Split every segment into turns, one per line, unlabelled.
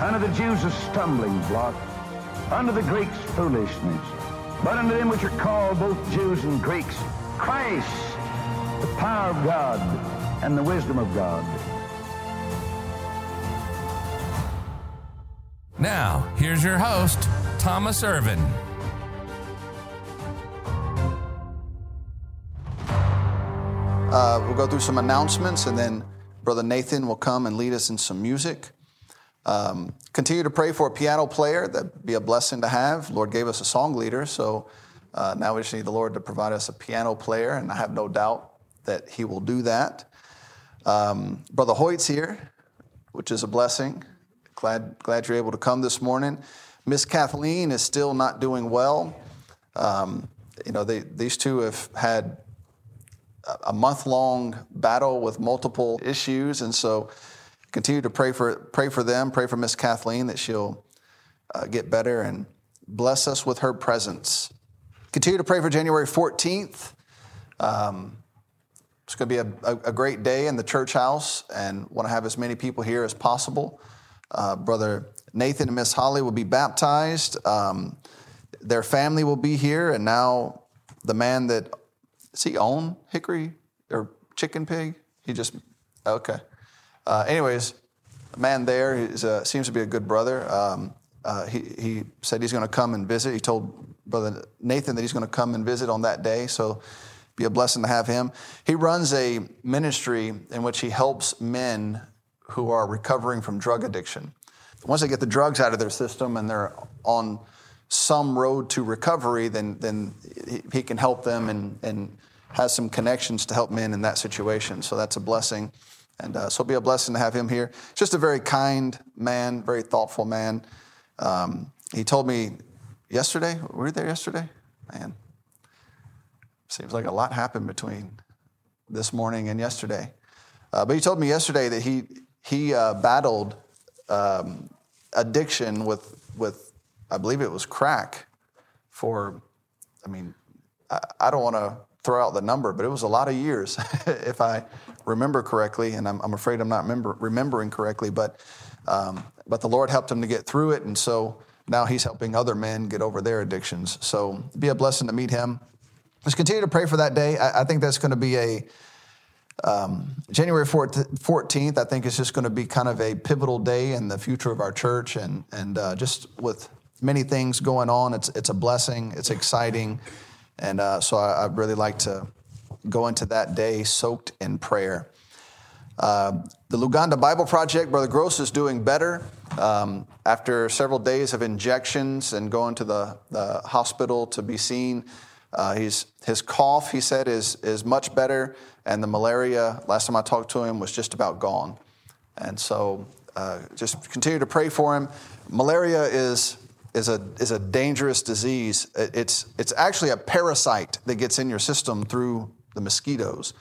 Unto the Jews a stumbling block, unto the Greeks foolishness. But unto them which are called both Jews and Greeks, Christ, the power of God and the wisdom of God.
Now, here's your host, Thomas Irvin.
Uh, we'll go through some announcements and then Brother Nathan will come and lead us in some music. Um, continue to pray for a piano player. That'd be a blessing to have. Lord gave us a song leader, so uh, now we just need the Lord to provide us a piano player, and I have no doubt that He will do that. Um, Brother Hoyt's here, which is a blessing. Glad, glad you're able to come this morning. Miss Kathleen is still not doing well. Um, you know, they, these two have had a month long battle with multiple issues. And so continue to pray for, pray for them, pray for Miss Kathleen that she'll uh, get better and bless us with her presence. Continue to pray for January 14th. Um, it's going to be a, a, great day in the church house and want to have as many people here as possible. Uh, Brother Nathan and Miss Holly will be baptized. Um, their family will be here, and now the man that does he own Hickory or Chicken Pig? He just, okay. Uh, anyways, the man there uh, seems to be a good brother. Um, uh, he, he said he's going to come and visit. He told Brother Nathan that he's going to come and visit on that day. So be a blessing to have him. He runs a ministry in which he helps men who are recovering from drug addiction. Once they get the drugs out of their system and they're on some road to recovery, then, then he can help them and, and has some connections to help men in that situation. So that's a blessing. And uh, so it'll be a blessing to have him here. Just a very kind man, very thoughtful man. Um, he told me yesterday, were you there yesterday? Man, seems like a lot happened between this morning and yesterday. Uh, but he told me yesterday that he, he uh, battled um, addiction with, with, I believe it was crack for, I mean, I, I don't want to throw out the number, but it was a lot of years, if I remember correctly, and I'm, I'm afraid I'm not remember, remembering correctly. But um, but the Lord helped him to get through it, and so now he's helping other men get over their addictions. So be a blessing to meet him. Let's continue to pray for that day. I, I think that's going to be a um, January 14th. I think it's just going to be kind of a pivotal day in the future of our church, and and uh, just with many things going on, it's it's a blessing. It's exciting. And uh, so I, would really like to go into that day soaked in prayer. Uh, the Luganda Bible Project, Brother Gross is doing better. Um, after several days of injections and going to the, the hospital to be seen, uh, he's, his cough, he said, is, is much better, and the malaria, last time I talked to him, was just about gone. And so uh, just continue to pray for him. Malaria is is a, is a dangerous disease. It's, it's actually a parasite that gets in your system through the mosquitoes.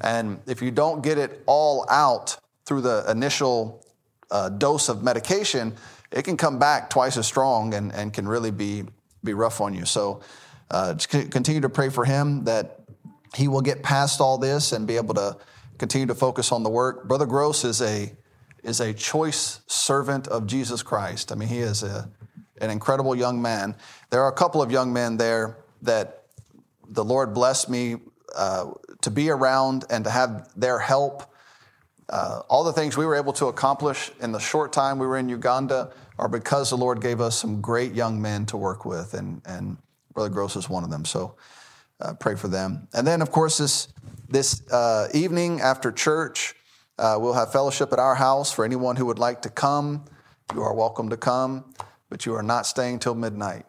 And if you don't get it all out through the initial uh, dose of medication, it can come back twice as strong and, and can really be, be rough on you. So uh, continue to pray for him that he will get past all this and be able to continue to focus on the work. Brother Gross is a, is a choice servant of Jesus Christ. I mean, he is a, an incredible young man. There are a couple of young men there that the Lord blessed me uh, to be around and to have their help uh, all the things we were able to accomplish in the short time we were in Uganda are because the Lord gave us some great young men to work with, and, and Brother Gross is one of them. So uh, pray for them. And then, of course, this, this uh, evening after church, uh, we'll have fellowship at our house for anyone who would like to come. You are welcome to come, but you are not staying till midnight.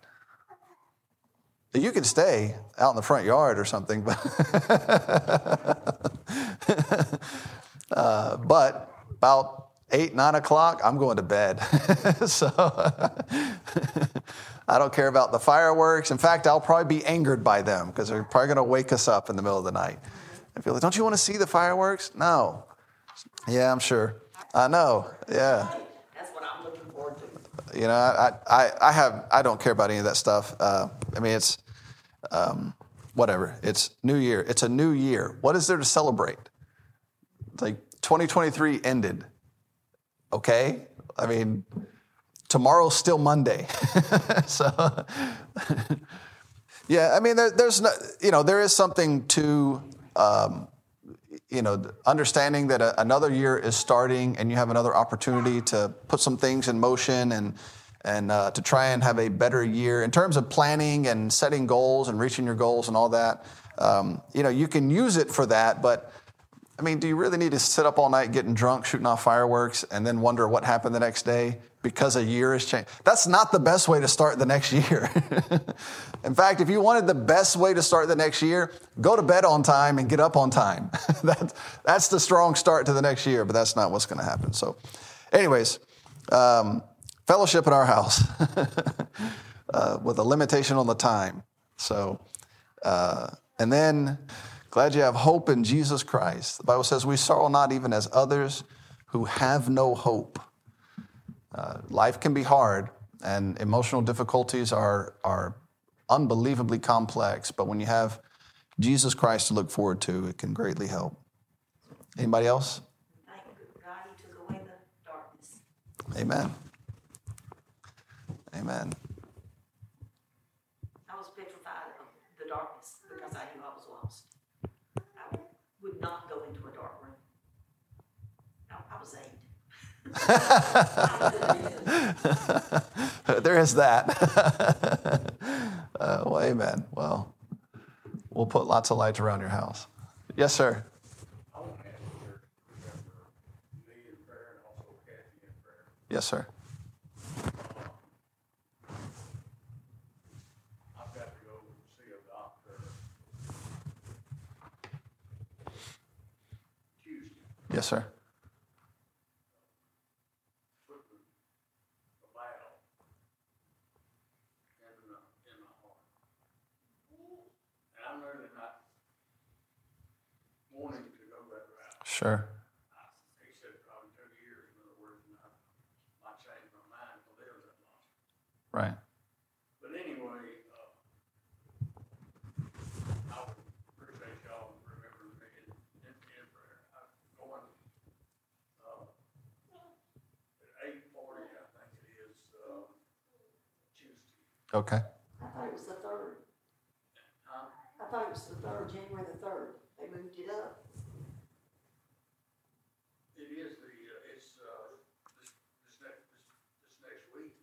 You can stay out in the front yard or something, but, uh, but about eight, nine o'clock, I'm going to bed. so I don't care about the fireworks. In fact, I'll probably be angered by them because they're probably going to wake us up in the middle of the night. I feel like, don't you want to see the fireworks? No. Yeah, I'm sure. I know. Yeah.
That's what I'm looking forward to.
You know, I, I, I have, I don't care about any of that stuff. Uh, I mean, it's, um, whatever. It's New Year. It's a new year. What is there to celebrate? It's like 2023 ended. Okay? I mean, tomorrow's still Monday. so, yeah, I mean, there, there's no, you know, there is something to, um, you know, understanding that a, another year is starting and you have another opportunity to put some things in motion and, and uh, to try and have a better year in terms of planning and setting goals and reaching your goals and all that. Um, you know, you can use it for that, but I mean, do you really need to sit up all night getting drunk, shooting off fireworks, and then wonder what happened the next day because a year has changed? That's not the best way to start the next year. In fact, if you wanted the best way to start the next year, go to bed on time and get up on time. that, that's the strong start to the next year, but that's not what's going to happen. So, anyways, um, fellowship at our house uh, with a limitation on the time. So, uh, and then Glad you have hope in Jesus Christ. The Bible says, We sorrow not even as others who have no hope. Uh, life can be hard, and emotional difficulties are, are unbelievably complex, but when you have Jesus Christ to look forward to, it can greatly help. Anybody else?
Thank God he took away the darkness.
Amen. Amen.
I was petrified of the darkness because I knew I was lost. I would not go into a dark room. I, I was eight.
there is that. uh, well, amen. Well, we'll put lots of lights around your house. Yes, sir.
Yes, sir. to ask you to remember me in prayer and also Kathy in prayer.
Yes, sir.
I've got to go see a doctor Tuesday,
Yes, sir.
put the, the valve in the, in the heart. And I'm really not wanting to go that route.
Sure.
I- said probably two years, in other words, and I might change my mind to live that long.
Right.
But anyway, uh, I would appreciate y'all remembering me in, in, in prayer. I'm going, uh, at eight forty, I think it is, uh, Tuesday.
Okay.
I thought it was the third.
Huh?
I thought it was the third, January the third. They moved it up.
It is the, uh, it's, uh, this, this next, this, this next week.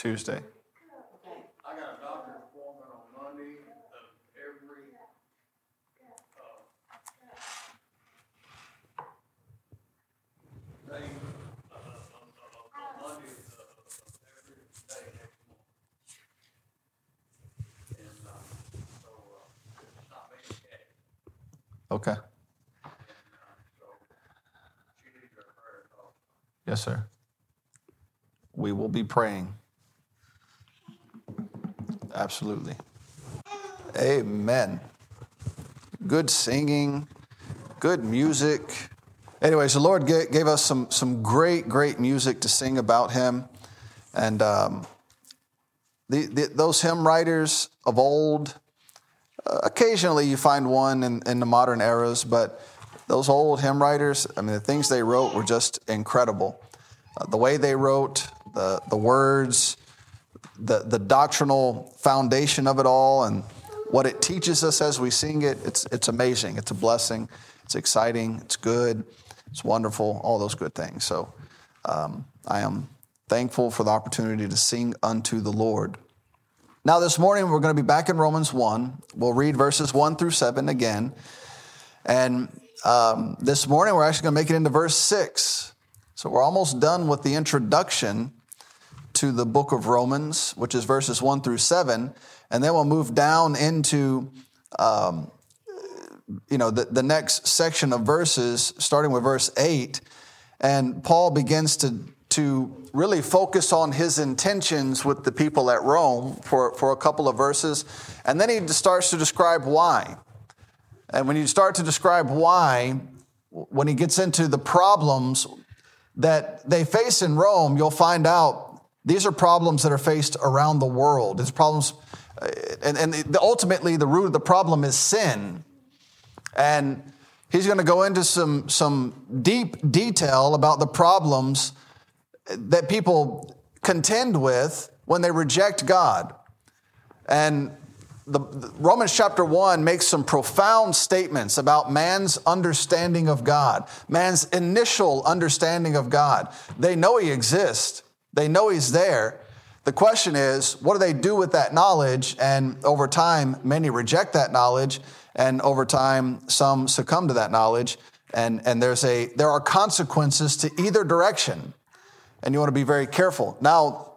Tuesday.
Okay.
I got a doctor's appointment on Monday of every, uh, day, uh, on, on, on Monday of, of every day next month. And, uh, so, uh, it's not being checked,
Okay.
uh, so she needs her prayer call.
Yes, sir. We will be praying. Absolutely. Amen. Good singing, good music. Anyways, the Lord ga- gave us some, some great, great music to sing about Him. And um, the, the, those hymn writers of old, uh, occasionally you find one in, in the modern eras, but those old hymn writers, I mean, the things they wrote were just incredible. Uh, the way they wrote, the, the words, the, the doctrinal foundation of it all, and what it teaches us as we sing it, it's, it's amazing. It's a blessing. It's exciting. It's good. It's wonderful. All those good things. So um, I am thankful for the opportunity to sing unto the Lord. Now, this morning, we're going to be back in Romans 1. We'll read verses 1 through 7 again. And um, this morning, we're actually going to make it into verse 6. So we're almost done with the introduction to the book of Romans, which is verses 1 through 7. And then we'll move down into, um, you know, the, the next section of verses, starting with verse 8. And Paul begins to, to really focus on his intentions with the people at Rome for, for a couple of verses. And then he starts to describe why. And when you start to describe why, when he gets into the problems that they face in Rome, you'll find out these are problems that are faced around the world. It's problems, uh, and, and ultimately, the root of the problem is sin. And he's going to go into some, some deep detail about the problems that people contend with when they reject God. And the, the, Romans chapter 1 makes some profound statements about man's understanding of God, man's initial understanding of God. They know he exists, they know he's there. The question is, what do they do with that knowledge? And over time, many reject that knowledge, and over time, some succumb to that knowledge. And, and there's a, there are consequences to either direction and you want to be very careful. Now,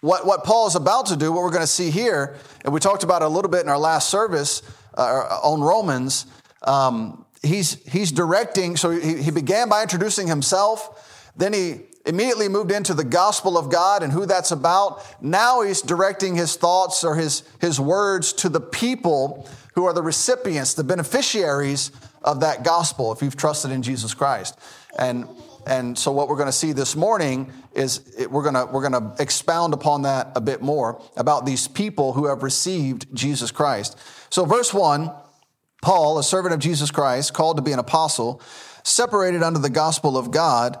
what, what Paul is about to do, what we're going to see here, and we talked about it a little bit in our last service uh, on Romans, um, he's, he's directing, so he, he began by introducing himself, then he immediately moved into the gospel of God and who that's about. Now he's directing his thoughts or his, his words to the people who are the recipients, the beneficiaries of that gospel, if you've trusted in Jesus Christ. And and so what we're going to see this morning is it, we're going to we're going to expound upon that a bit more about these people who have received Jesus Christ. So verse 1, Paul, a servant of Jesus Christ, called to be an apostle, separated under the gospel of God,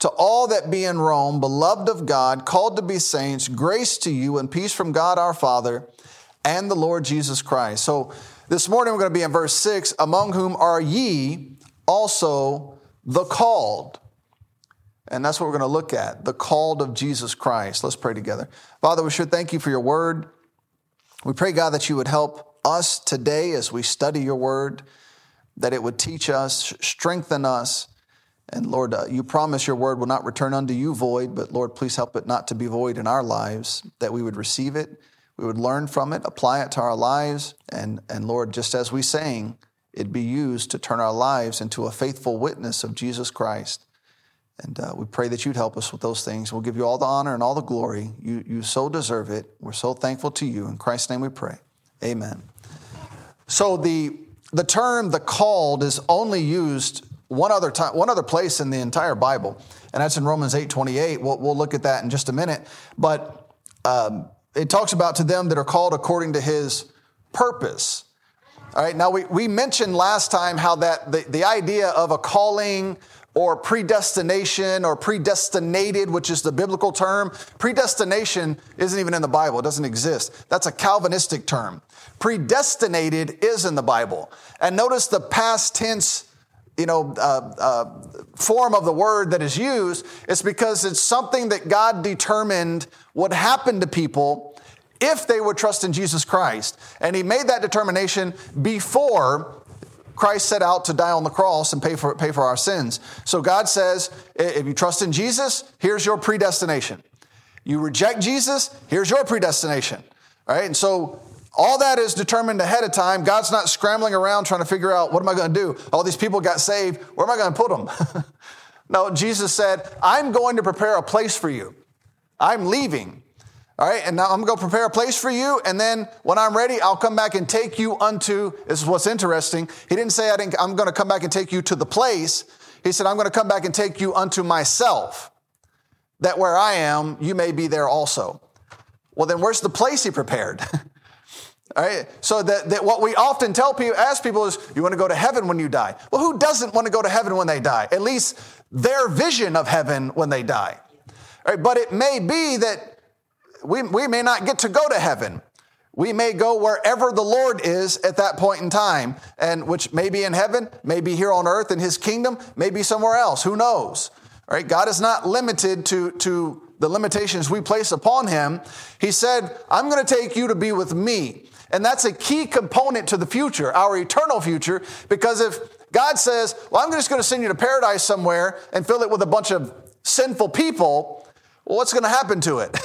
to all that be in Rome, beloved of God, called to be saints, grace to you and peace from God our Father and the Lord Jesus Christ. So this morning we're going to be in verse 6 among whom are ye also the called. And that's what we're going to look at the called of Jesus Christ. Let's pray together. Father, we should thank you for your word. We pray, God, that you would help us today as we study your word, that it would teach us, strengthen us and Lord, uh, you promise your word will not return unto you void, but Lord, please help it not to be void in our lives, that we would receive it, we would learn from it, apply it to our lives, and, and Lord, just as we sang, it be used to turn our lives into a faithful witness of Jesus Christ. And uh, we pray that you'd help us with those things. We'll give you all the honor and all the glory. You, you so deserve it. We're so thankful to you. In Christ's name we pray. Amen. So the, the term the called is only used one other time, one other place in the entire Bible, and that's in Romans 8 28. We'll, we'll look at that in just a minute. But um, it talks about to them that are called according to his purpose. All right, now we, we mentioned last time how that the, the idea of a calling or predestination or predestinated, which is the biblical term, predestination isn't even in the Bible, it doesn't exist. That's a Calvinistic term. Predestinated is in the Bible. And notice the past tense you know, uh, uh, form of the word that is used, it's because it's something that God determined would happen to people if they would trust in Jesus Christ. And He made that determination before Christ set out to die on the cross and pay for, pay for our sins. So God says, if you trust in Jesus, here's your predestination. You reject Jesus, here's your predestination. All right, and so all that is determined ahead of time. God's not scrambling around trying to figure out what am I going to do? All these people got saved. Where am I going to put them? no, Jesus said, I'm going to prepare a place for you. I'm leaving. All right, and now I'm going to prepare a place for you, and then when I'm ready, I'll come back and take you unto. This is what's interesting. He didn't say I didn't, I'm going to come back and take you to the place. He said, I'm going to come back and take you unto myself. that where I am, you may be there also. Well, then where's the place he prepared? All right. So that, that what we often tell people, ask people is, you want to go to heaven when you die? Well, who doesn't want to go to heaven when they die? At least their vision of heaven when they die. All right. But it may be that we, we may not get to go to heaven. We may go wherever the Lord is at that point in time, and which may be in heaven, may be here on earth in his kingdom, maybe somewhere else. Who knows? All right. God is not limited to, to the limitations we place upon him. He said, I'm going to take you to be with me. And that's a key component to the future, our eternal future, because if God says, Well, I'm just going to send you to paradise somewhere and fill it with a bunch of sinful people, well, what's going to happen to it?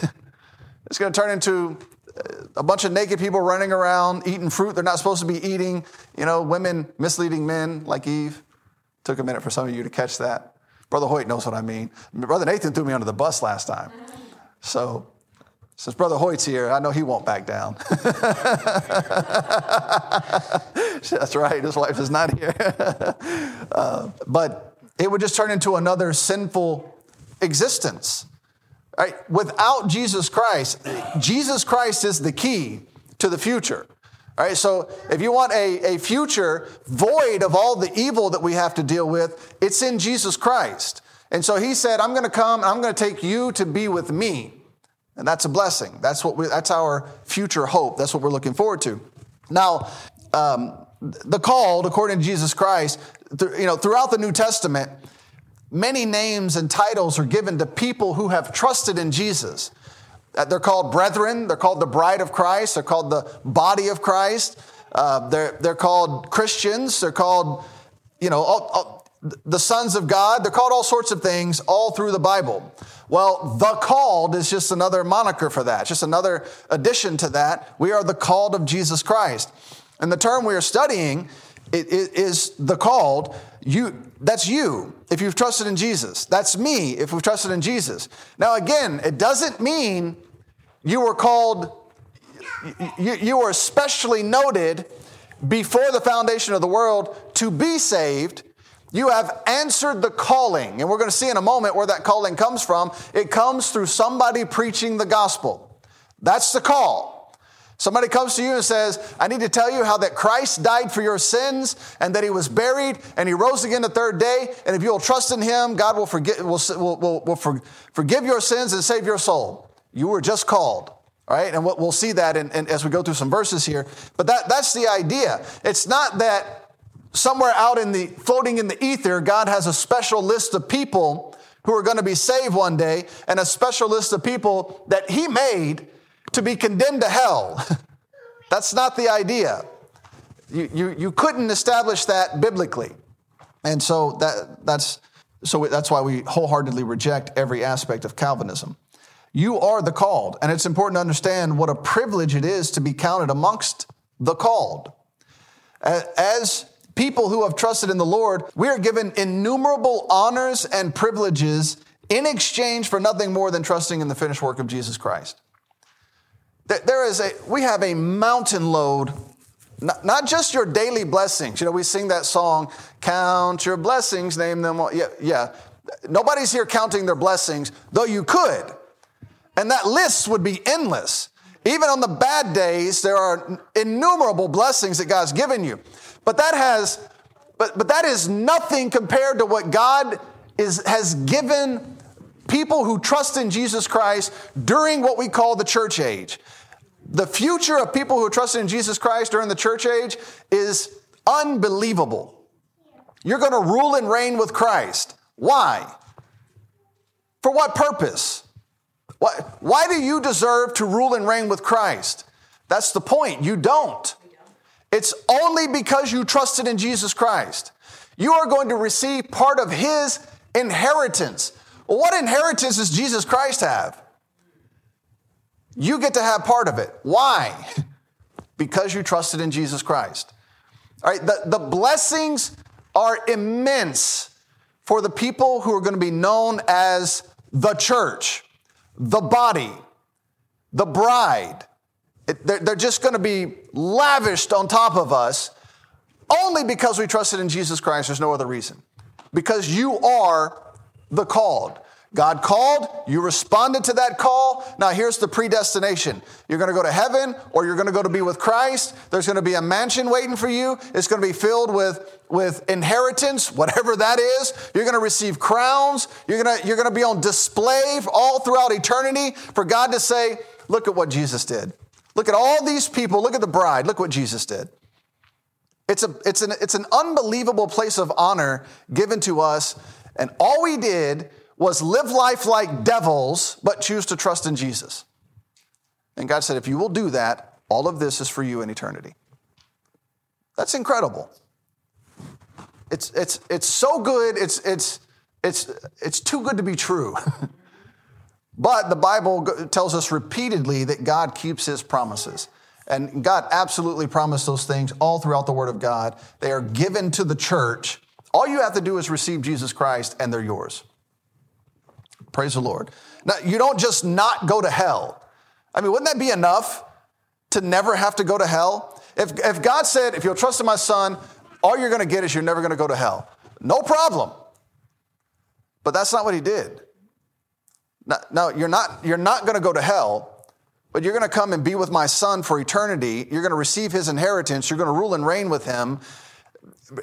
it's going to turn into uh, a bunch of naked people running around eating fruit they're not supposed to be eating, you know, women misleading men like Eve. Took a minute for some of you to catch that. Brother Hoyt knows what I mean. Brother Nathan threw me under the bus last time. So since Brother Hoyt's here, I know he won't back down. That's right, his wife is not here. uh, but it would just turn into another sinful existence. Right? Without Jesus Christ, Jesus Christ is the key to the future. All right, so if you want a, a future void of all the evil that we have to deal with, it's in Jesus Christ. And so he said, I'm going to come, and I'm going to take you to be with me. And that's a blessing. That's what we, that's our future hope. That's what we're looking forward to. Now, um, the called, according to Jesus Christ, th- you know, throughout the New Testament, many names and titles are given to people who have trusted in Jesus. Uh, they're called brethren. They're called the bride of Christ. They're called the body of Christ. Uh, they're, they're called Christians. They're called, you know, all, all, the sons of God. They're called all sorts of things all through the Bible. Well, the called is just another moniker for that, just another addition to that. We are the called of Jesus Christ. And the term we are studying is the called. You, that's you if you've trusted in Jesus. That's me if we've trusted in Jesus. Now, again, it doesn't mean you were called, you, you were especially noted before the foundation of the world to be saved you have answered the calling. And we're going to see in a moment where that calling comes from. It comes through somebody preaching the gospel. That's the call. Somebody comes to you and says, I need to tell you how that Christ died for your sins and that he was buried and he rose again the third day. And if you'll trust in him, God will, forgive, will, will, will, for, forgive your sins and save your soul. You were just called. All right, and we'll see that in, in, as we go through some verses here. But that, that's the idea. It's not that somewhere out in the floating in the ether, God has a special list of people who are going to be saved one day and a special list of people that He made to be condemned to hell. that's not the idea. You, you, you couldn't establish that biblically. And so that, that's, so that's why we wholeheartedly reject every aspect of Calvinism. You are the called, and it's important to understand what a privilege it is to be counted amongst the called. As people who have trusted in the Lord, we are given innumerable honors and privileges in exchange for nothing more than trusting in the finished work of Jesus Christ. There is a, we have a mountain load, not, just your daily blessings. You know, we sing that song, count your blessings, name them all. Yeah, yeah. Nobody's here counting their blessings, though you could. And that list would be endless. Even on the bad days, there are innumerable blessings that God's given you. But that has, but, but that is nothing compared to what God is, has given people who trust in Jesus Christ during what we call the church age. The future of people who trust in Jesus Christ during the church age is unbelievable. You're going to rule and reign with Christ. Why? For what purpose? Why, why do you deserve to rule and reign with Christ? That's the point. You don't. It's only because you trusted in Jesus Christ. You are going to receive part of his inheritance. What inheritance does Jesus Christ have? You get to have part of it. Why? because you trusted in Jesus Christ. All right, the, the blessings are immense for the people who are going to be known as the church, the body, the bride, they're, just going to be lavished on top of us only because we trusted in Jesus Christ. There's no other reason. Because you are the called. God called, you responded to that call. Now, here's the predestination you're going to go to heaven or you're going to go to be with Christ. There's going to be a mansion waiting for you. It's going to be filled with, with inheritance, whatever that is. You're going to receive crowns. You're going to, you're going to be on display all throughout eternity for God to say, Look at what Jesus did. Look at all these people. Look at the bride. Look what Jesus did. It's, a, it's, an, it's an unbelievable place of honor given to us. And all we did was live life like devils, but choose to trust in Jesus. And God said, if you will do that, all of this is for you in eternity. That's incredible. It's, it's, it's so good, it's, it's, it's, it's too good to be true. but the Bible tells us repeatedly that God keeps his promises. And God absolutely promised those things all throughout the Word of God. They are given to the church. All you have to do is receive Jesus Christ, and they're yours. Praise the Lord. Now, you don't just not go to hell. I mean, wouldn't that be enough to never have to go to hell? If, if God said, if you'll trust in my son, all you're going to get is you're never going to go to hell. No problem. But that's not what he did. Now, no, you're not, you're not going to go to hell but you're going to come and be with my son for eternity. You're going to receive his inheritance. You're going to rule and reign with him.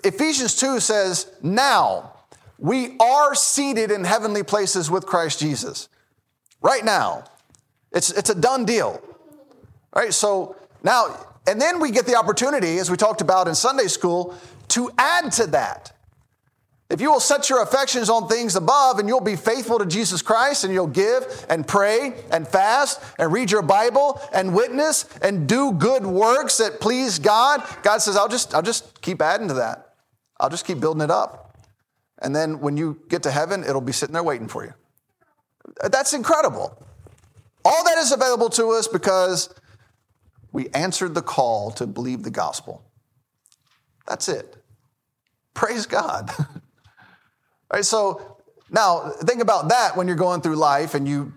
Ephesians 2 says, Now we are seated in heavenly places with Christ Jesus. Right now. It's, it's a done deal. Right? So now, and then we get the opportunity, as we talked about in Sunday school, to add to that. If you will set your affections on things above and you'll be faithful to Jesus Christ and you'll give and pray and fast and read your Bible and witness and do good works that please God, God says, I'll just, I'll just keep adding to that. I'll just keep building it up. And then when you get to heaven, it'll be sitting there waiting for you. That's incredible. All that is available to us because we answered the call to believe the gospel. That's it. Praise God. Right? So now think about that when you're going through life and you,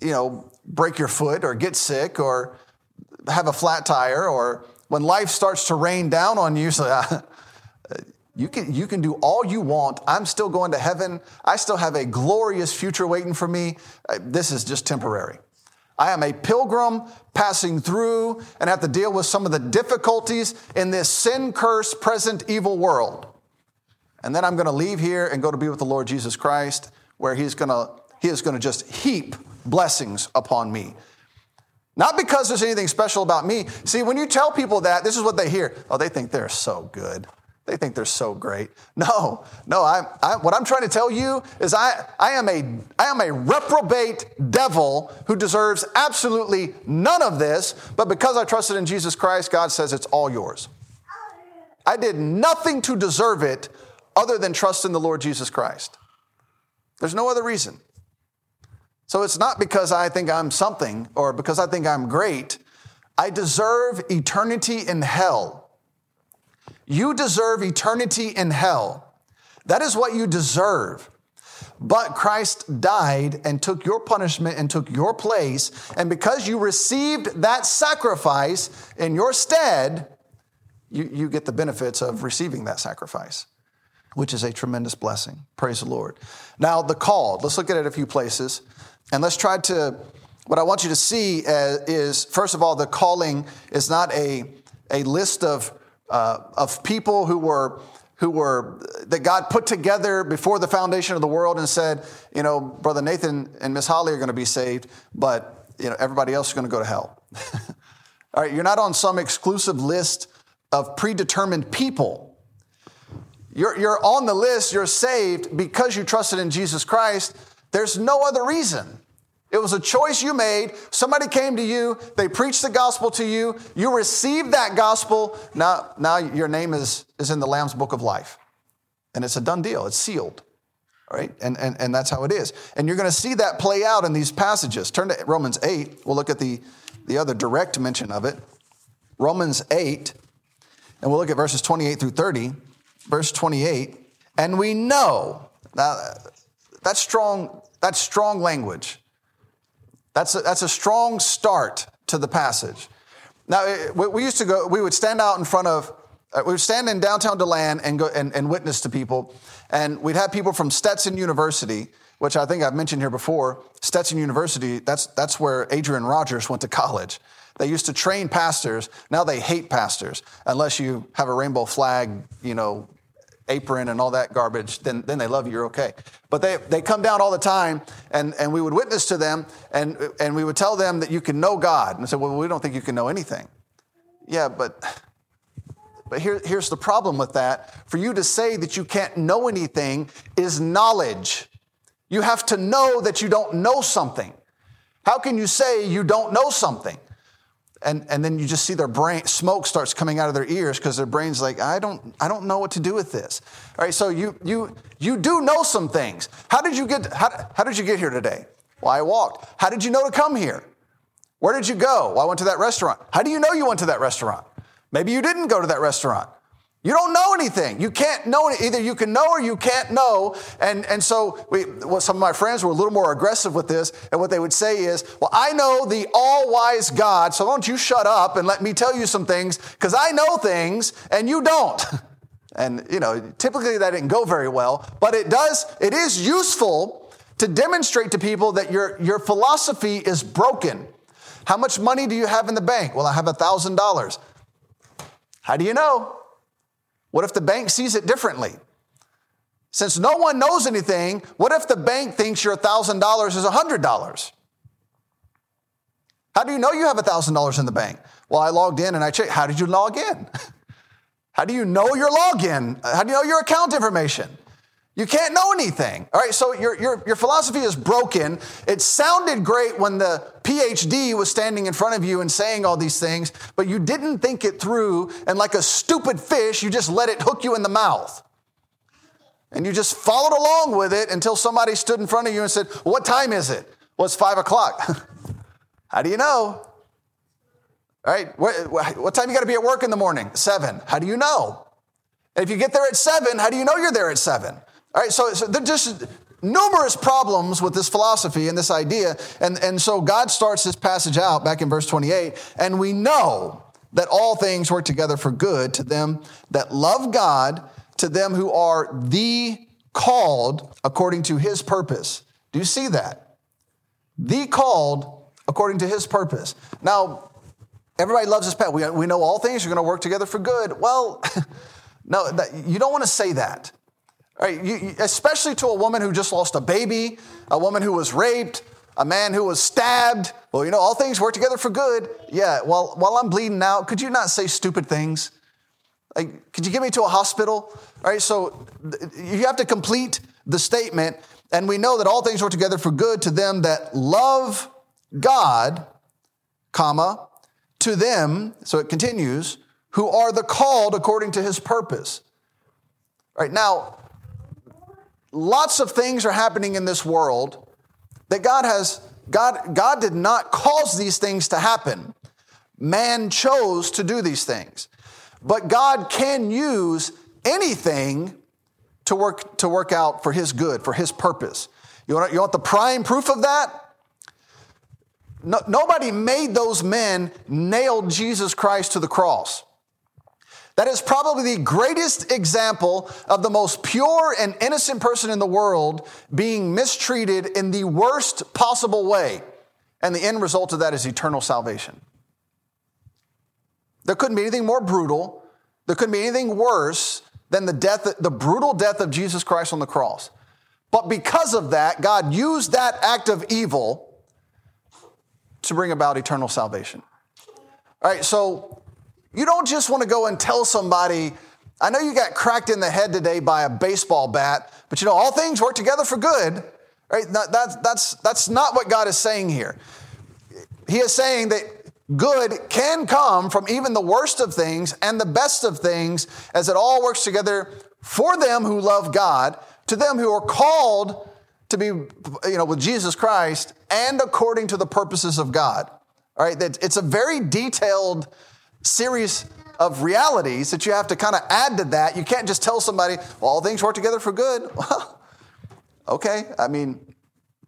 you know, break your foot or get sick or have a flat tire or when life starts to rain down on you, so uh, you can, you can do all you want. I'm still going to heaven. I still have a glorious future waiting for me. Uh, this is just temporary. I am a pilgrim passing through and have to deal with some of the difficulties in this sin cursed present evil world. And then I'm going to leave here and go to be with the Lord Jesus Christ, where He's going to, He is going to just heap blessings upon me. Not because there's anything special about me. See, when you tell people that, this is what they hear. Oh, they think they're so good. They think they're so great. No, no, I, I, what I'm trying to tell you is I, I, am a, I am a reprobate devil who deserves absolutely none of this, but because I trusted in Jesus Christ, God says it's all yours. I did nothing to deserve it, other than trust in the Lord Jesus Christ. There's no other reason. So it's not because I think I'm something or because I think I'm great. I deserve eternity in hell. You deserve eternity in hell. That is what you deserve. But Christ died and took your punishment and took your place. And because you received that sacrifice in your stead, you, you get the benefits of receiving that sacrifice which is a tremendous blessing. Praise the Lord. Now, the called, let's look at it a few places. And let's try to, what I want you to see uh, is, first of all, the calling is not a, a list of, uh, of people who were, who were, that God put together before the foundation of the world and said, you know, Brother Nathan and Miss Holly are going to be saved, but, you know, everybody else is going to go to hell. all right, you're not on some exclusive list of predetermined people you're, you're on the list, you're saved because you trusted in Jesus Christ. There's no other reason. It was a choice you made. Somebody came to you, they preached the gospel to you, you received that gospel. Now, now your name is, is in the Lamb's book of life. And it's a done deal, it's sealed. All right? And, and, and that's how it is. And you're going to see that play out in these passages. Turn to Romans 8. We'll look at the, the other direct mention of it. Romans 8, and we'll look at verses 28 through 30 verse 28, and we know. Now, that's strong, that's strong language. That's a, that's a strong start to the passage. Now, we used to go, we would stand out in front of, uh, we would stand in downtown DeLand and go and, and witness to people. And we'd have people from Stetson University, which I think I've mentioned here before, Stetson University, that's, that's where Adrian Rogers went to college. They used to train pastors. Now they hate pastors unless you have a rainbow flag, you know, apron and all that garbage, then, then they love you, you're okay. But they, they come down all the time and, and we would witness to them and, and we would tell them that you can know God. And they said, well, we don't think you can know anything. Yeah, but, but here, here's the problem with that. For you to say that you can't know anything is knowledge. You have to know that you don't know something. How can you say you don't know something? And, and then you just see their brain smoke starts coming out of their ears because their brain's like i don't i don't know what to do with this. All right so you you you do know some things. How did you get how, how did you get here today? Well i walked. How did you know to come here? Where did you go? Well i went to that restaurant. How do you know you went to that restaurant? Maybe you didn't go to that restaurant you don't know anything. You can't know it. Either you can know or you can't know. And, and so we, well, some of my friends were a little more aggressive with this. And what they would say is, well, I know the all wise God, so why don't you shut up and let me tell you some things because I know things and you don't. And, you know, typically that didn't go very well, but it does, it is useful to demonstrate to people that your, your philosophy is broken. How much money do you have in the bank? Well, I have a thousand dollars. How do you know? What if the bank sees it differently? Since no one knows anything, what if the bank thinks your $1,000 is $100? How do you know you have $1,000 in the bank? Well, I logged in and I checked. How did you log in? How do you know your login? How do you know your account information? You can't know anything. All right, so your, your, your philosophy is broken. It sounded great when the PhD was standing in front of you and saying all these things, but you didn't think it through, and like a stupid fish, you just let it hook you in the mouth. And you just followed along with it until somebody stood in front of you and said, What time is it? Well, it's five o'clock. How do you know? All right, what, what time you got to be at work in the morning? Seven. How do you know? And if you get there at seven, how do you know you're there at seven? All right, so, so there's just numerous problems with this philosophy and this idea. And, and so God starts this passage out back in verse 28, and we know that all things work together for good to them that love God, to them who are the called according to his purpose. Do you see that? The called according to his purpose. Now, everybody loves this path. We, we know all things are going to work together for good. Well, no, that, you don't want to say that. Right, you, especially to a woman who just lost a baby, a woman who was raped, a man who was stabbed. Well, you know, all things work together for good. Yeah, while, while I'm bleeding out, could you not say stupid things? Like, could you get me to a hospital? All right, so you have to complete the statement, and we know that all things work together for good to them that love God, comma, to them, so it continues, who are the called according to his purpose. All right, now, lots of things are happening in this world that God has, God, God did not cause these things to happen. Man chose to do these things. But God can use anything to work, to work out for his good, for his purpose. You want, you want the prime proof of that? No, nobody made those men nail Jesus Christ to the cross. That is probably the greatest example of the most pure and innocent person in the world being mistreated in the worst possible way. And the end result of that is eternal salvation. There couldn't be anything more brutal, there couldn't be anything worse than the death, the brutal death of Jesus Christ on the cross. But because of that, God used that act of evil to bring about eternal salvation. All right, so you don't just want to go and tell somebody, I know you got cracked in the head today by a baseball bat, but you know, all things work together for good. Right? That, that's, that's, that's not what God is saying here. He is saying that good can come from even the worst of things and the best of things as it all works together for them who love God, to them who are called to be, you know, with Jesus Christ and according to the purposes of God. All right, it's a very detailed series of realities that you have to kind of add to that. You can't just tell somebody, well, all things work together for good. Okay, I mean,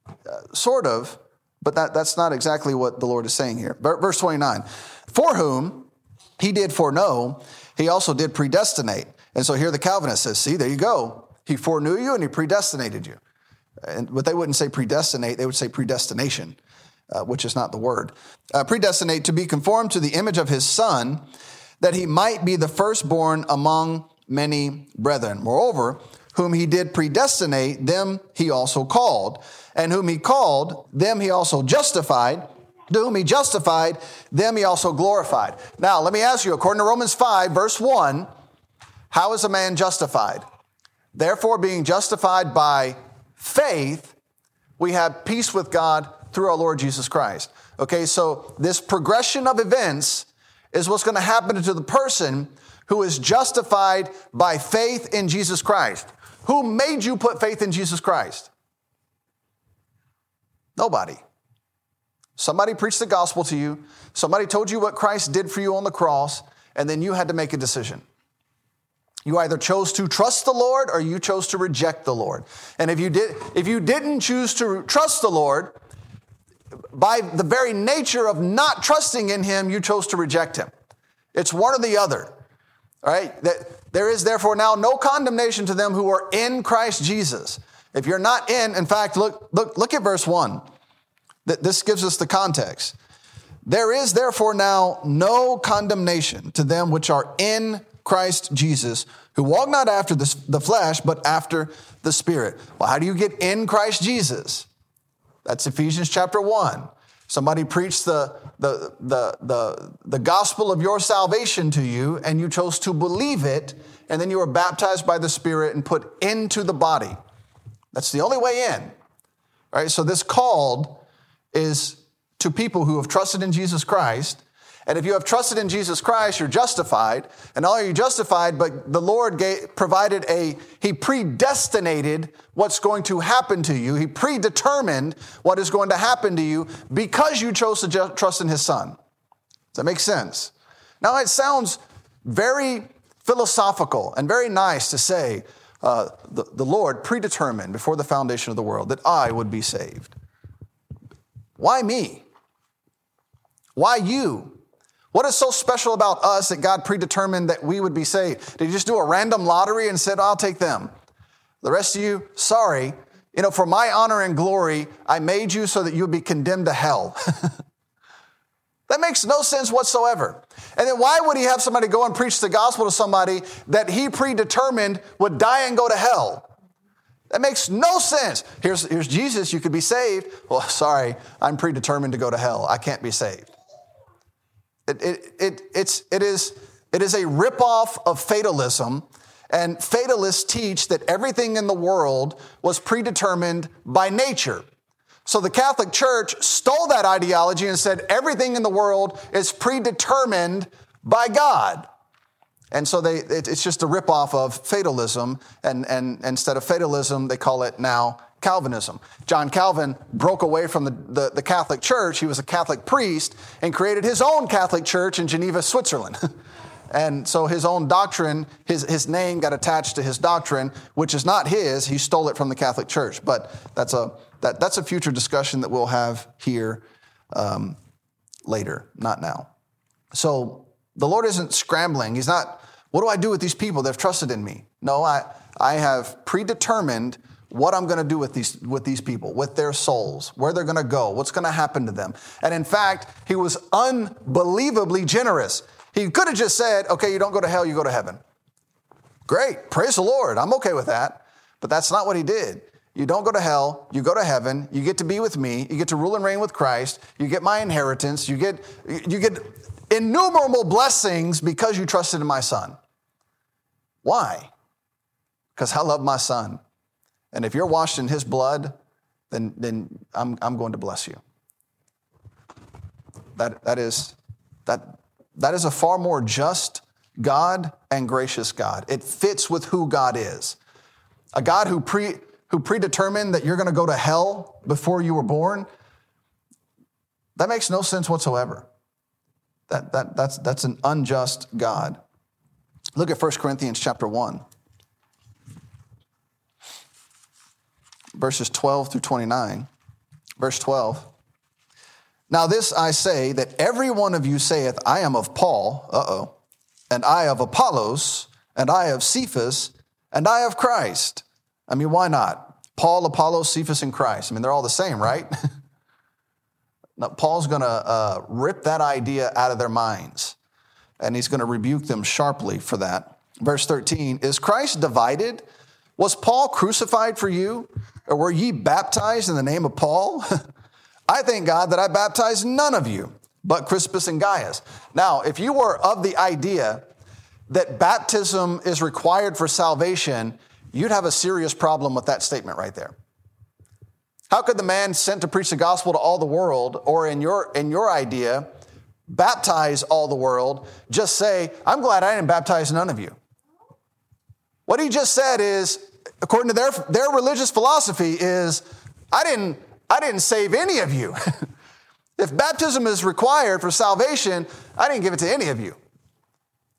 uh, sort of, but that, that's not exactly what the Lord is saying here. Verse 29 For whom he did foreknow, he also did predestinate. And so here the Calvinist says, see, there you go. He foreknew you and he predestinated you. And, but they wouldn't say predestinate, they would say predestination, uh, which is not the word. Uh, predestinate to be conformed to the image of his son, that he might be the firstborn among many brethren. Moreover, whom he did predestinate, them he also called. And whom he called, them he also justified. To whom he justified, them he also glorified. Now, let me ask you, according to Romans 5, verse 1, how is a man justified? Therefore, being justified by faith, we have peace with God through our Lord Jesus Christ. Okay, so this progression of events is what's going to happen to the person who is justified by faith in Jesus Christ. Who made you put faith in Jesus Christ? Nobody. Somebody preached the gospel to you, somebody told you what Christ did for you on the cross, and then you had to make a decision. You either chose to trust the Lord or you chose to reject the Lord. And if you did if you didn't choose to trust the Lord, by the very nature of not trusting in him, you chose to reject him. It's one or the other. All right? There is therefore now no condemnation to them who are in Christ Jesus. If you're not in, in fact, look, look, look at verse 1. This gives us the context. There is therefore now no condemnation to them which are in Christ Jesus, who walk not after the flesh, but after the Spirit. Well, how do you get in Christ Jesus? That's Ephesians chapter 1. Somebody preached the, the, the, the, the gospel of your salvation to you, and you chose to believe it, and then you were baptized by the Spirit and put into the body. That's the only way in. All right, so this called is to people who have trusted in Jesus Christ and if you have trusted in Jesus Christ, you're justified. And all only are you justified, but the Lord gave, provided a, He predestinated what's going to happen to you. He predetermined what is going to happen to you because you chose to trust in His Son. Does that make sense? Now, it sounds very philosophical and very nice to say, uh, the, the Lord predetermined before the foundation of the world that I would be saved. Why me? Why you? What is so special about us that God predetermined that we would be saved? Did he just do a random lottery and said, I'll take them? The rest of you, sorry. You know, for my honor and glory, I made you so that you would be condemned to hell. that makes no sense whatsoever. And then why would he have somebody go and preach the gospel to somebody that he predetermined would die and go to hell? That makes no sense. Here's, here's Jesus, you could be saved. Well, sorry, I'm predetermined to go to hell. I can't be saved. It, it, it, it's, it, is, it is a ripoff of fatalism, and fatalists teach that everything in the world was predetermined by nature. So the Catholic Church stole that ideology and said everything in the world is predetermined by God. And so they, it, it's just a ripoff of fatalism, and, and instead of fatalism, they call it now Calvinism. John Calvin broke away from the, the, the, Catholic Church. He was a Catholic priest and created his own Catholic Church in Geneva, Switzerland. and so his own doctrine, his, his name got attached to his doctrine, which is not his. He stole it from the Catholic Church. But that's a, that, that's a future discussion that we'll have here um, later, not now. So the Lord isn't scrambling. He's not, what do I do with these people that have trusted in me? No, I, I have predetermined what I'm going to do with these, with these people, with their souls, where they're going to go, what's going to happen to them. And in fact, he was unbelievably generous. He could have just said, okay, you don't go to hell, you go to heaven. Great, praise the Lord, I'm okay with that. But that's not what he did. You don't go to hell, you go to heaven, you get to be with me, you get to rule and reign with Christ, you get my inheritance, you get, you get innumerable blessings because you trusted in my son. Why? Because I love my son. And if you're washed in his blood, then, then I'm, I'm going to bless you. That, that, is, that, that is a far more just God and gracious God. It fits with who God is. A God who, pre, who predetermined that you're going to go to hell before you were born, that makes no sense whatsoever. That, that, that's, that's an unjust God. Look at 1 Corinthians chapter 1. Verses 12 through 29. Verse 12. Now, this I say that every one of you saith, I am of Paul, uh oh, and I of Apollos, and I of Cephas, and I of Christ. I mean, why not? Paul, Apollos, Cephas, and Christ. I mean, they're all the same, right? now, Paul's going to uh, rip that idea out of their minds, and he's going to rebuke them sharply for that. Verse 13 Is Christ divided? Was Paul crucified for you? Or were ye baptized in the name of Paul? I thank God that I baptized none of you but Crispus and Gaius. Now, if you were of the idea that baptism is required for salvation, you'd have a serious problem with that statement right there. How could the man sent to preach the gospel to all the world, or in your, in your idea, baptize all the world, just say, I'm glad I didn't baptize none of you? What he just said is, according to their, their religious philosophy, is I didn't, I didn't save any of you. if baptism is required for salvation, I didn't give it to any of you.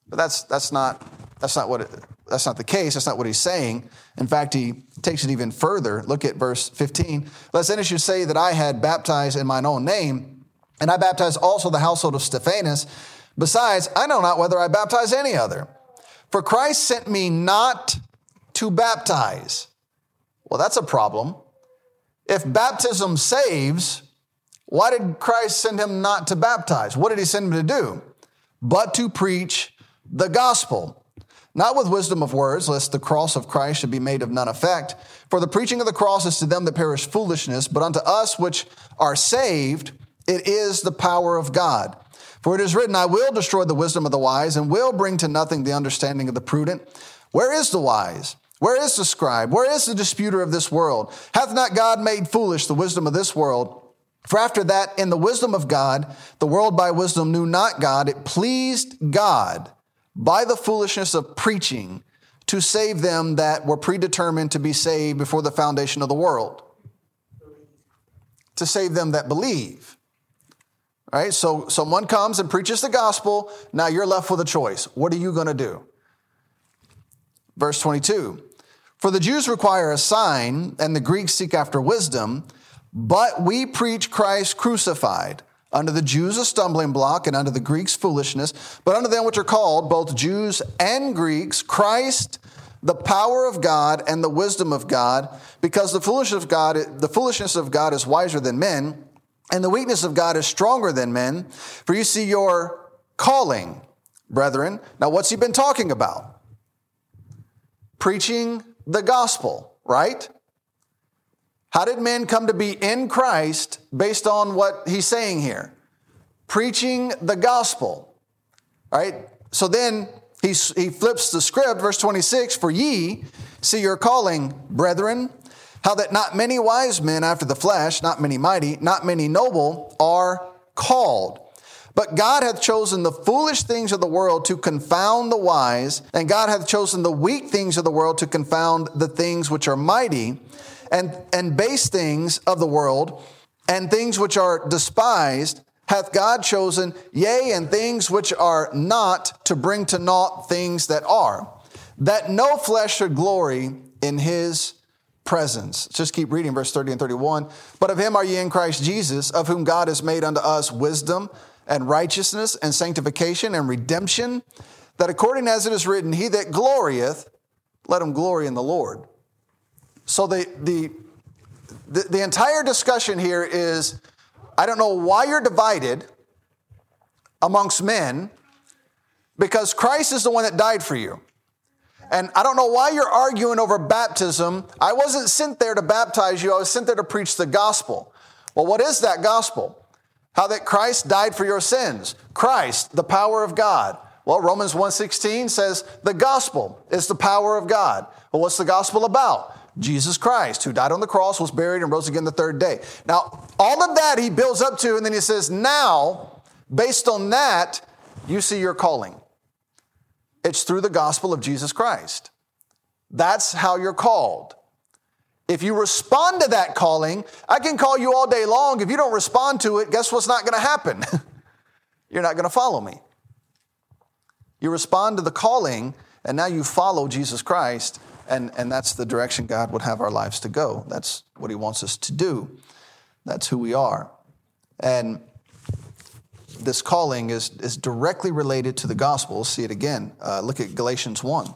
But that's, that's, not, that's, not what it, that's not the case. That's not what he's saying. In fact, he takes it even further. Look at verse 15. Lest any should say that I had baptized in mine own name, and I baptized also the household of Stephanas. Besides, I know not whether I baptize any other. For Christ sent me not to baptize. Well, that's a problem. If baptism saves, why did Christ send him not to baptize? What did he send him to do? But to preach the gospel. Not with wisdom of words, lest the cross of Christ should be made of none effect. For the preaching of the cross is to them that perish foolishness, but unto us which are saved, it is the power of God. For it is written, I will destroy the wisdom of the wise, and will bring to nothing the understanding of the prudent. Where is the wise? Where is the scribe? Where is the disputer of this world? Hath not God made foolish the wisdom of this world? For after that, in the wisdom of God, the world by wisdom knew not God. It pleased God by the foolishness of preaching to save them that were predetermined to be saved before the foundation of the world. To save them that believe. All right, so someone comes and preaches the gospel. Now you're left with a choice. What are you going to do? Verse 22 For the Jews require a sign, and the Greeks seek after wisdom, but we preach Christ crucified Unto the Jews a stumbling block, and unto the Greeks foolishness. But unto them which are called, both Jews and Greeks, Christ, the power of God and the wisdom of God, because the foolishness of God, the foolishness of God is wiser than men, and the weakness of God is stronger than men. For you see your calling, brethren. Now, what's he been talking about? Preaching the gospel, right? How did men come to be in Christ based on what he's saying here? Preaching the gospel. right? So then he, he flips the script, verse 26 For ye see your calling, brethren, how that not many wise men after the flesh, not many mighty, not many noble are called. But God hath chosen the foolish things of the world to confound the wise, and God hath chosen the weak things of the world to confound the things which are mighty and, and base things of the world and things which are despised hath God chosen, yea, and things which are not to bring to naught things that are, that no flesh should glory in his presence. Just keep reading verse 30 and 31. But of him are ye in Christ Jesus, of whom God has made unto us wisdom and righteousness and sanctification and redemption, that according as it is written, he that glorieth, let him glory in the Lord. So the, the, the, the entire discussion here is I don't know why you're divided amongst men because Christ is the one that died for you. And I don't know why you're arguing over baptism. I wasn't sent there to baptize you, I was sent there to preach the gospel. Well, what is that gospel? How that Christ died for your sins. Christ, the power of God. Well, Romans 1:16 says the gospel is the power of God. Well, what's the gospel about? Jesus Christ, who died on the cross, was buried, and rose again the third day. Now, all of that he builds up to, and then he says, Now, based on that, you see your calling. It's through the gospel of Jesus Christ. That's how you're called. If you respond to that calling, I can call you all day long. If you don't respond to it, guess what's not going to happen? you're not going to follow me. You respond to the calling, and now you follow Jesus Christ and, and that's the direction God would have our lives to go. That's what He wants us to do. That's who we are. And this calling is, is directly related to the gospel. see it again. Uh, look at Galatians 1.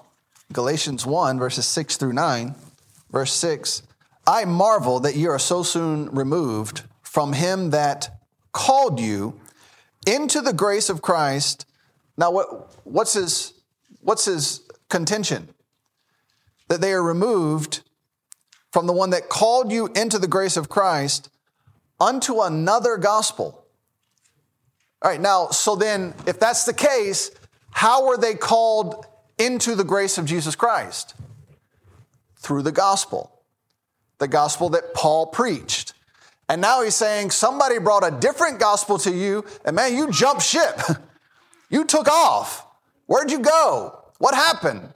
Galatians 1, verses 6 through 9. Verse 6 I marvel that you are so soon removed from him that called you into the grace of Christ. Now, what, what's, his, what's his contention? That they are removed from the one that called you into the grace of Christ unto another gospel. All right, now, so then, if that's the case, how were they called into the grace of Jesus Christ? Through the gospel, the gospel that Paul preached. And now he's saying somebody brought a different gospel to you, and man, you jumped ship. you took off. Where'd you go? What happened?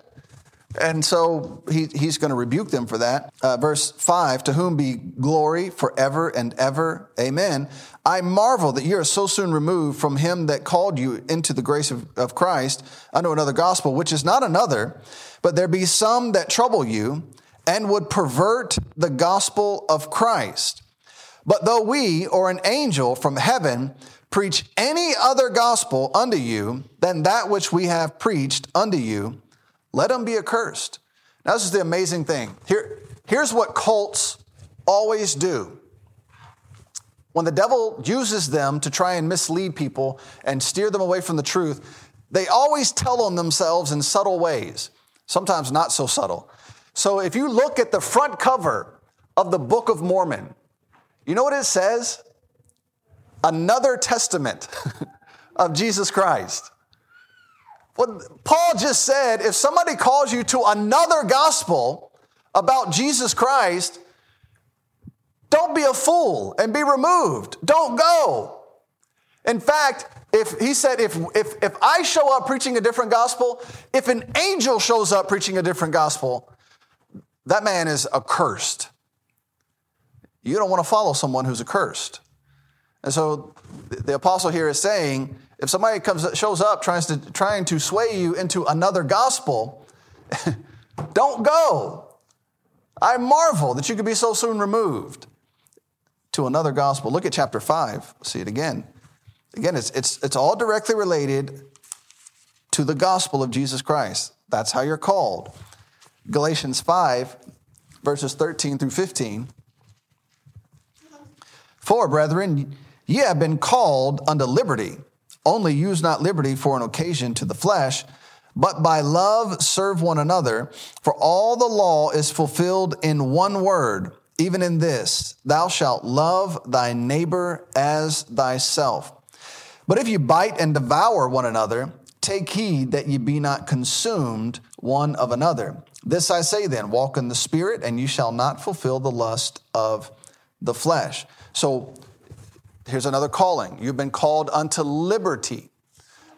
And so he, he's going to rebuke them for that. Uh, verse 5 To whom be glory forever and ever. Amen. I marvel that you are so soon removed from him that called you into the grace of, of Christ unto another gospel, which is not another, but there be some that trouble you and would pervert the gospel of Christ. But though we or an angel from heaven preach any other gospel unto you than that which we have preached unto you, let them be accursed. Now, this is the amazing thing. Here, here's what cults always do. When the devil uses them to try and mislead people and steer them away from the truth, they always tell on themselves in subtle ways, sometimes not so subtle. So if you look at the front cover of the Book of Mormon, you know what it says? Another testament of Jesus Christ. What Paul just said if somebody calls you to another gospel about Jesus Christ, don't be a fool and be removed. Don't go. In fact, if he said, if, if, if I show up preaching a different gospel, if an angel shows up preaching a different gospel, that man is accursed. You don't want to follow someone who's accursed. And so the apostle here is saying, if somebody comes shows up trying to trying to sway you into another gospel, don't go. I marvel that you could be so soon removed to another gospel. Look at chapter 5. See it again. Again, it's, it's, it's all directly related to the gospel of Jesus Christ. That's how you're called. Galatians 5, verses 13 through 15. For, brethren, ye have been called unto liberty. Only use not liberty for an occasion to the flesh, but by love serve one another. For all the law is fulfilled in one word, even in this Thou shalt love thy neighbor as thyself. But if you bite and devour one another, take heed that ye be not consumed one of another. This I say then walk in the Spirit, and you shall not fulfill the lust of the flesh. So, Here's another calling. You've been called unto liberty.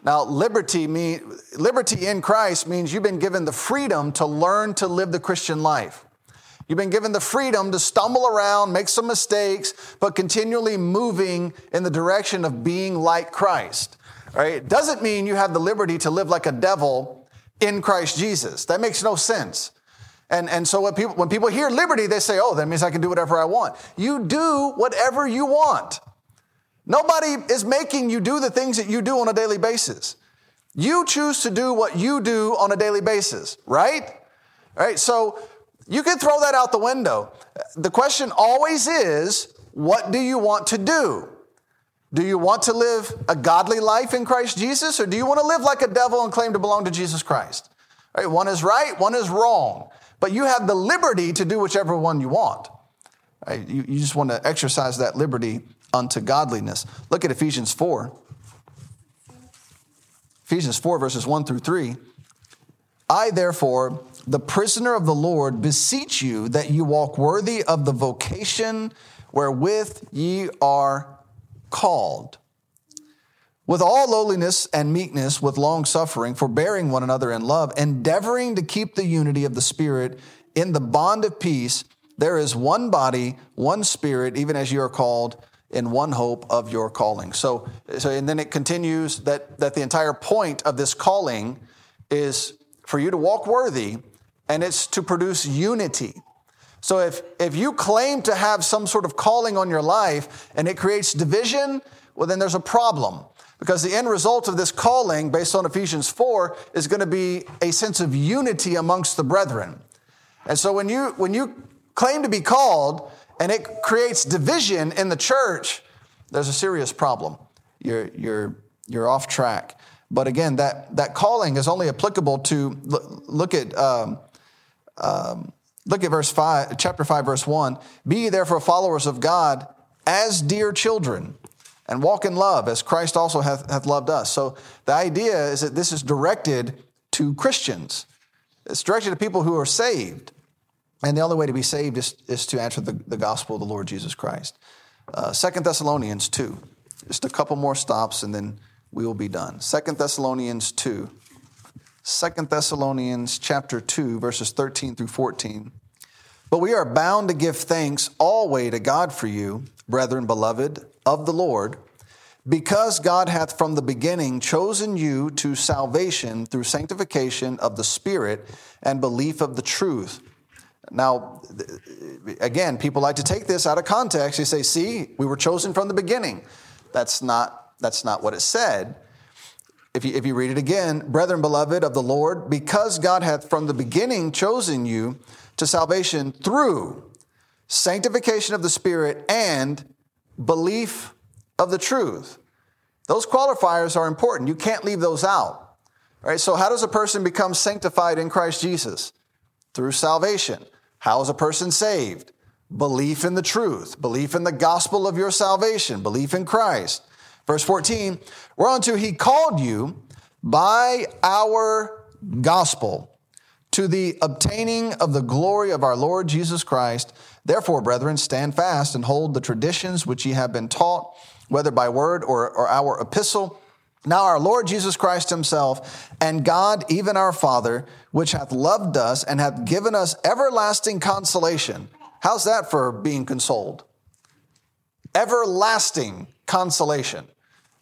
Now, liberty mean, liberty in Christ means you've been given the freedom to learn to live the Christian life. You've been given the freedom to stumble around, make some mistakes, but continually moving in the direction of being like Christ. Right? It doesn't mean you have the liberty to live like a devil in Christ Jesus. That makes no sense. And, and so when people, when people hear liberty, they say, oh, that means I can do whatever I want. You do whatever you want. Nobody is making you do the things that you do on a daily basis. You choose to do what you do on a daily basis, right? All right, so you can throw that out the window. The question always is what do you want to do? Do you want to live a godly life in Christ Jesus, or do you want to live like a devil and claim to belong to Jesus Christ? Right, one is right, one is wrong, but you have the liberty to do whichever one you want. Right, you, you just want to exercise that liberty unto godliness. Look at Ephesians 4. Ephesians 4, verses 1 through 3. I, therefore, the prisoner of the Lord, beseech you that you walk worthy of the vocation wherewith ye are called. With all lowliness and meekness, with long suffering, forbearing one another in love, endeavoring to keep the unity of the Spirit in the bond of peace, there is one body, one Spirit, even as you are called in one hope of your calling. So, so and then it continues that, that the entire point of this calling is for you to walk worthy and it's to produce unity. So if, if you claim to have some sort of calling on your life and it creates division, well, then there's a problem. Because the end result of this calling, based on Ephesians 4, is going to be a sense of unity amongst the brethren. And so when you, when you claim to be called and it creates division in the church, there's a serious problem. You're, you're, you're off track. But again, that, that calling is only applicable to look at um, um, look at verse five, chapter five, verse one. Be ye therefore followers of God as dear children, and walk in love as Christ also hath, hath loved us. So the idea is that this is directed to Christians. It's directed to people who are saved. And the only way to be saved is, is to answer the, the gospel of the Lord Jesus Christ. Uh, Thessalonians 2. Just a couple more stops and then we will be done. Second Thessalonians 2. 2 Thessalonians chapter 2, verses 13 through 14. But we are bound to give thanks always to God for you, brethren beloved of the Lord, because God hath from the beginning chosen you to salvation through sanctification of the Spirit and belief of the truth. Now, again, people like to take this out of context. They say, see, we were chosen from the beginning. That's not, that's not what it said. If you, if you read it again, brethren beloved of the Lord, because God hath from the beginning chosen you to salvation through sanctification of the Spirit and belief of the truth. Those qualifiers are important. You can't leave those out. All right, so how does a person become sanctified in Christ Jesus? Through salvation. How is a person saved? Belief in the truth, belief in the gospel of your salvation, belief in Christ. Verse 14, whereunto he called you by our gospel to the obtaining of the glory of our Lord Jesus Christ. Therefore, brethren, stand fast and hold the traditions which ye have been taught, whether by word or, or our epistle. Now, our Lord Jesus Christ Himself and God, even our Father, which hath loved us and hath given us everlasting consolation. How's that for being consoled? Everlasting consolation.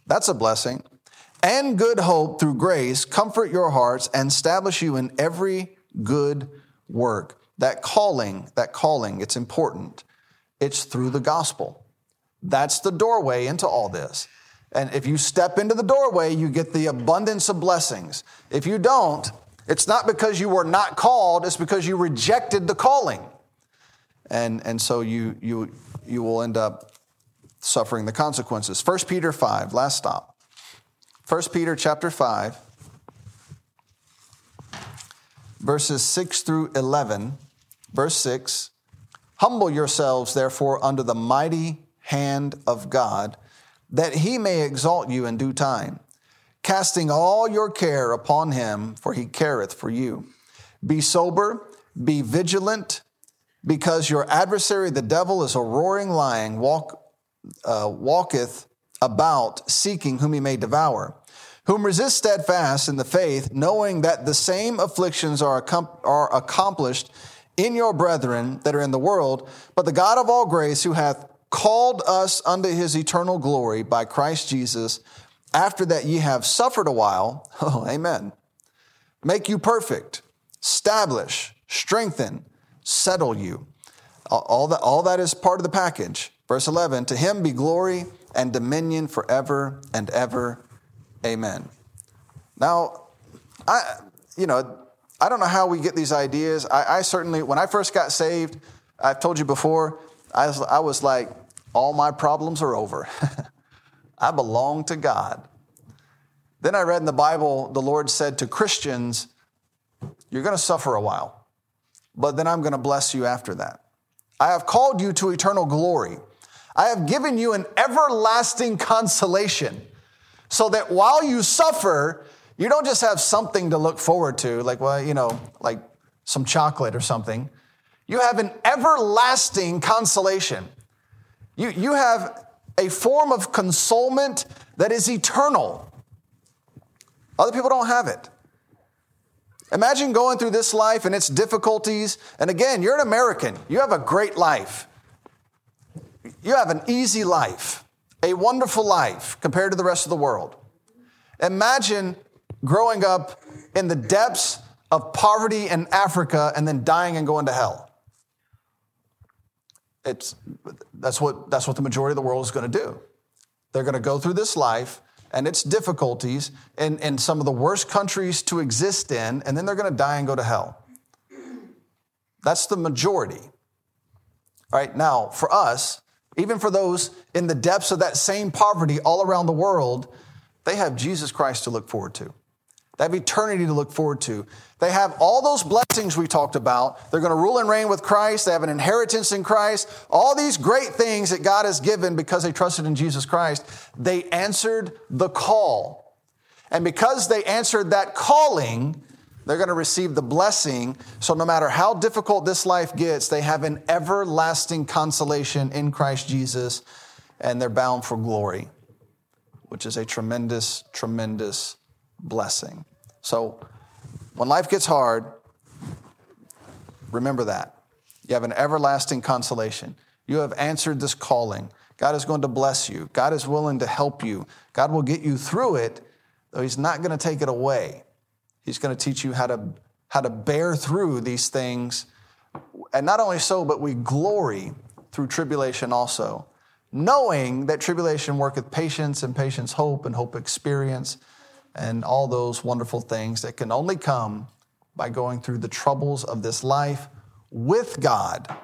That's a blessing. And good hope through grace, comfort your hearts and establish you in every good work. That calling, that calling, it's important. It's through the gospel. That's the doorway into all this. And if you step into the doorway, you get the abundance of blessings. If you don't, it's not because you were not called, it's because you rejected the calling. And, and so you, you, you will end up suffering the consequences. 1 Peter 5, last stop. 1 Peter chapter 5, verses 6 through 11. Verse 6 Humble yourselves, therefore, under the mighty hand of God, that he may exalt you in due time, casting all your care upon him, for he careth for you. Be sober, be vigilant, because your adversary, the devil, is a roaring lion, walk, uh, walketh about seeking whom he may devour, whom resist steadfast in the faith, knowing that the same afflictions are, are accomplished in your brethren that are in the world, but the God of all grace, who hath called us unto his eternal glory by Christ Jesus, after that ye have suffered a while, oh, amen, make you perfect, establish, strengthen, settle you. All that, all that is part of the package. Verse 11, to him be glory and dominion forever and ever. Amen. Now, I, you know, I don't know how we get these ideas. I, I certainly, when I first got saved, I've told you before, I was, I was like, all my problems are over. I belong to God. Then I read in the Bible, the Lord said to Christians, You're going to suffer a while, but then I'm going to bless you after that. I have called you to eternal glory. I have given you an everlasting consolation so that while you suffer, you don't just have something to look forward to, like, well, you know, like some chocolate or something. You have an everlasting consolation. You, you have a form of consolement that is eternal. Other people don't have it. Imagine going through this life and its difficulties. And again, you're an American. You have a great life. You have an easy life, a wonderful life compared to the rest of the world. Imagine growing up in the depths of poverty in Africa and then dying and going to hell. It's, that's, what, that's what the majority of the world is going to do. They're going to go through this life and its difficulties in, in some of the worst countries to exist in, and then they're going to die and go to hell. That's the majority. All right, now for us, even for those in the depths of that same poverty all around the world, they have Jesus Christ to look forward to. They have eternity to look forward to. They have all those blessings we talked about. They're going to rule and reign with Christ. They have an inheritance in Christ. All these great things that God has given because they trusted in Jesus Christ. They answered the call. And because they answered that calling, they're going to receive the blessing. So no matter how difficult this life gets, they have an everlasting consolation in Christ Jesus and they're bound for glory, which is a tremendous, tremendous blessing. So when life gets hard, remember that. You have an everlasting consolation. You have answered this calling. God is going to bless you. God is willing to help you. God will get you through it, though He's not going to take it away. He's going to teach you how to, how to bear through these things. And not only so, but we glory through tribulation also, knowing that tribulation worketh patience, and patience hope, and hope experience and all those wonderful things that can only come by going through the troubles of this life with God,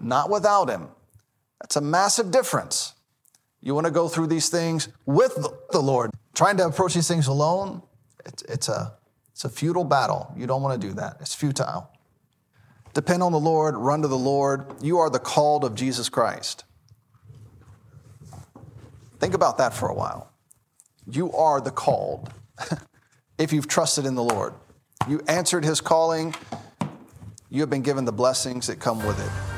not without Him. That's a massive difference. You want to go through these things with the Lord. Trying to approach these things alone, it's, it's, a, it's a futile battle. You don't want to do that, it's futile. Depend on the Lord, run to the Lord. You are the called of Jesus Christ. Think about that for a while. You are the called. if you've trusted in the Lord. You answered his calling, you have been given the blessings that come with it.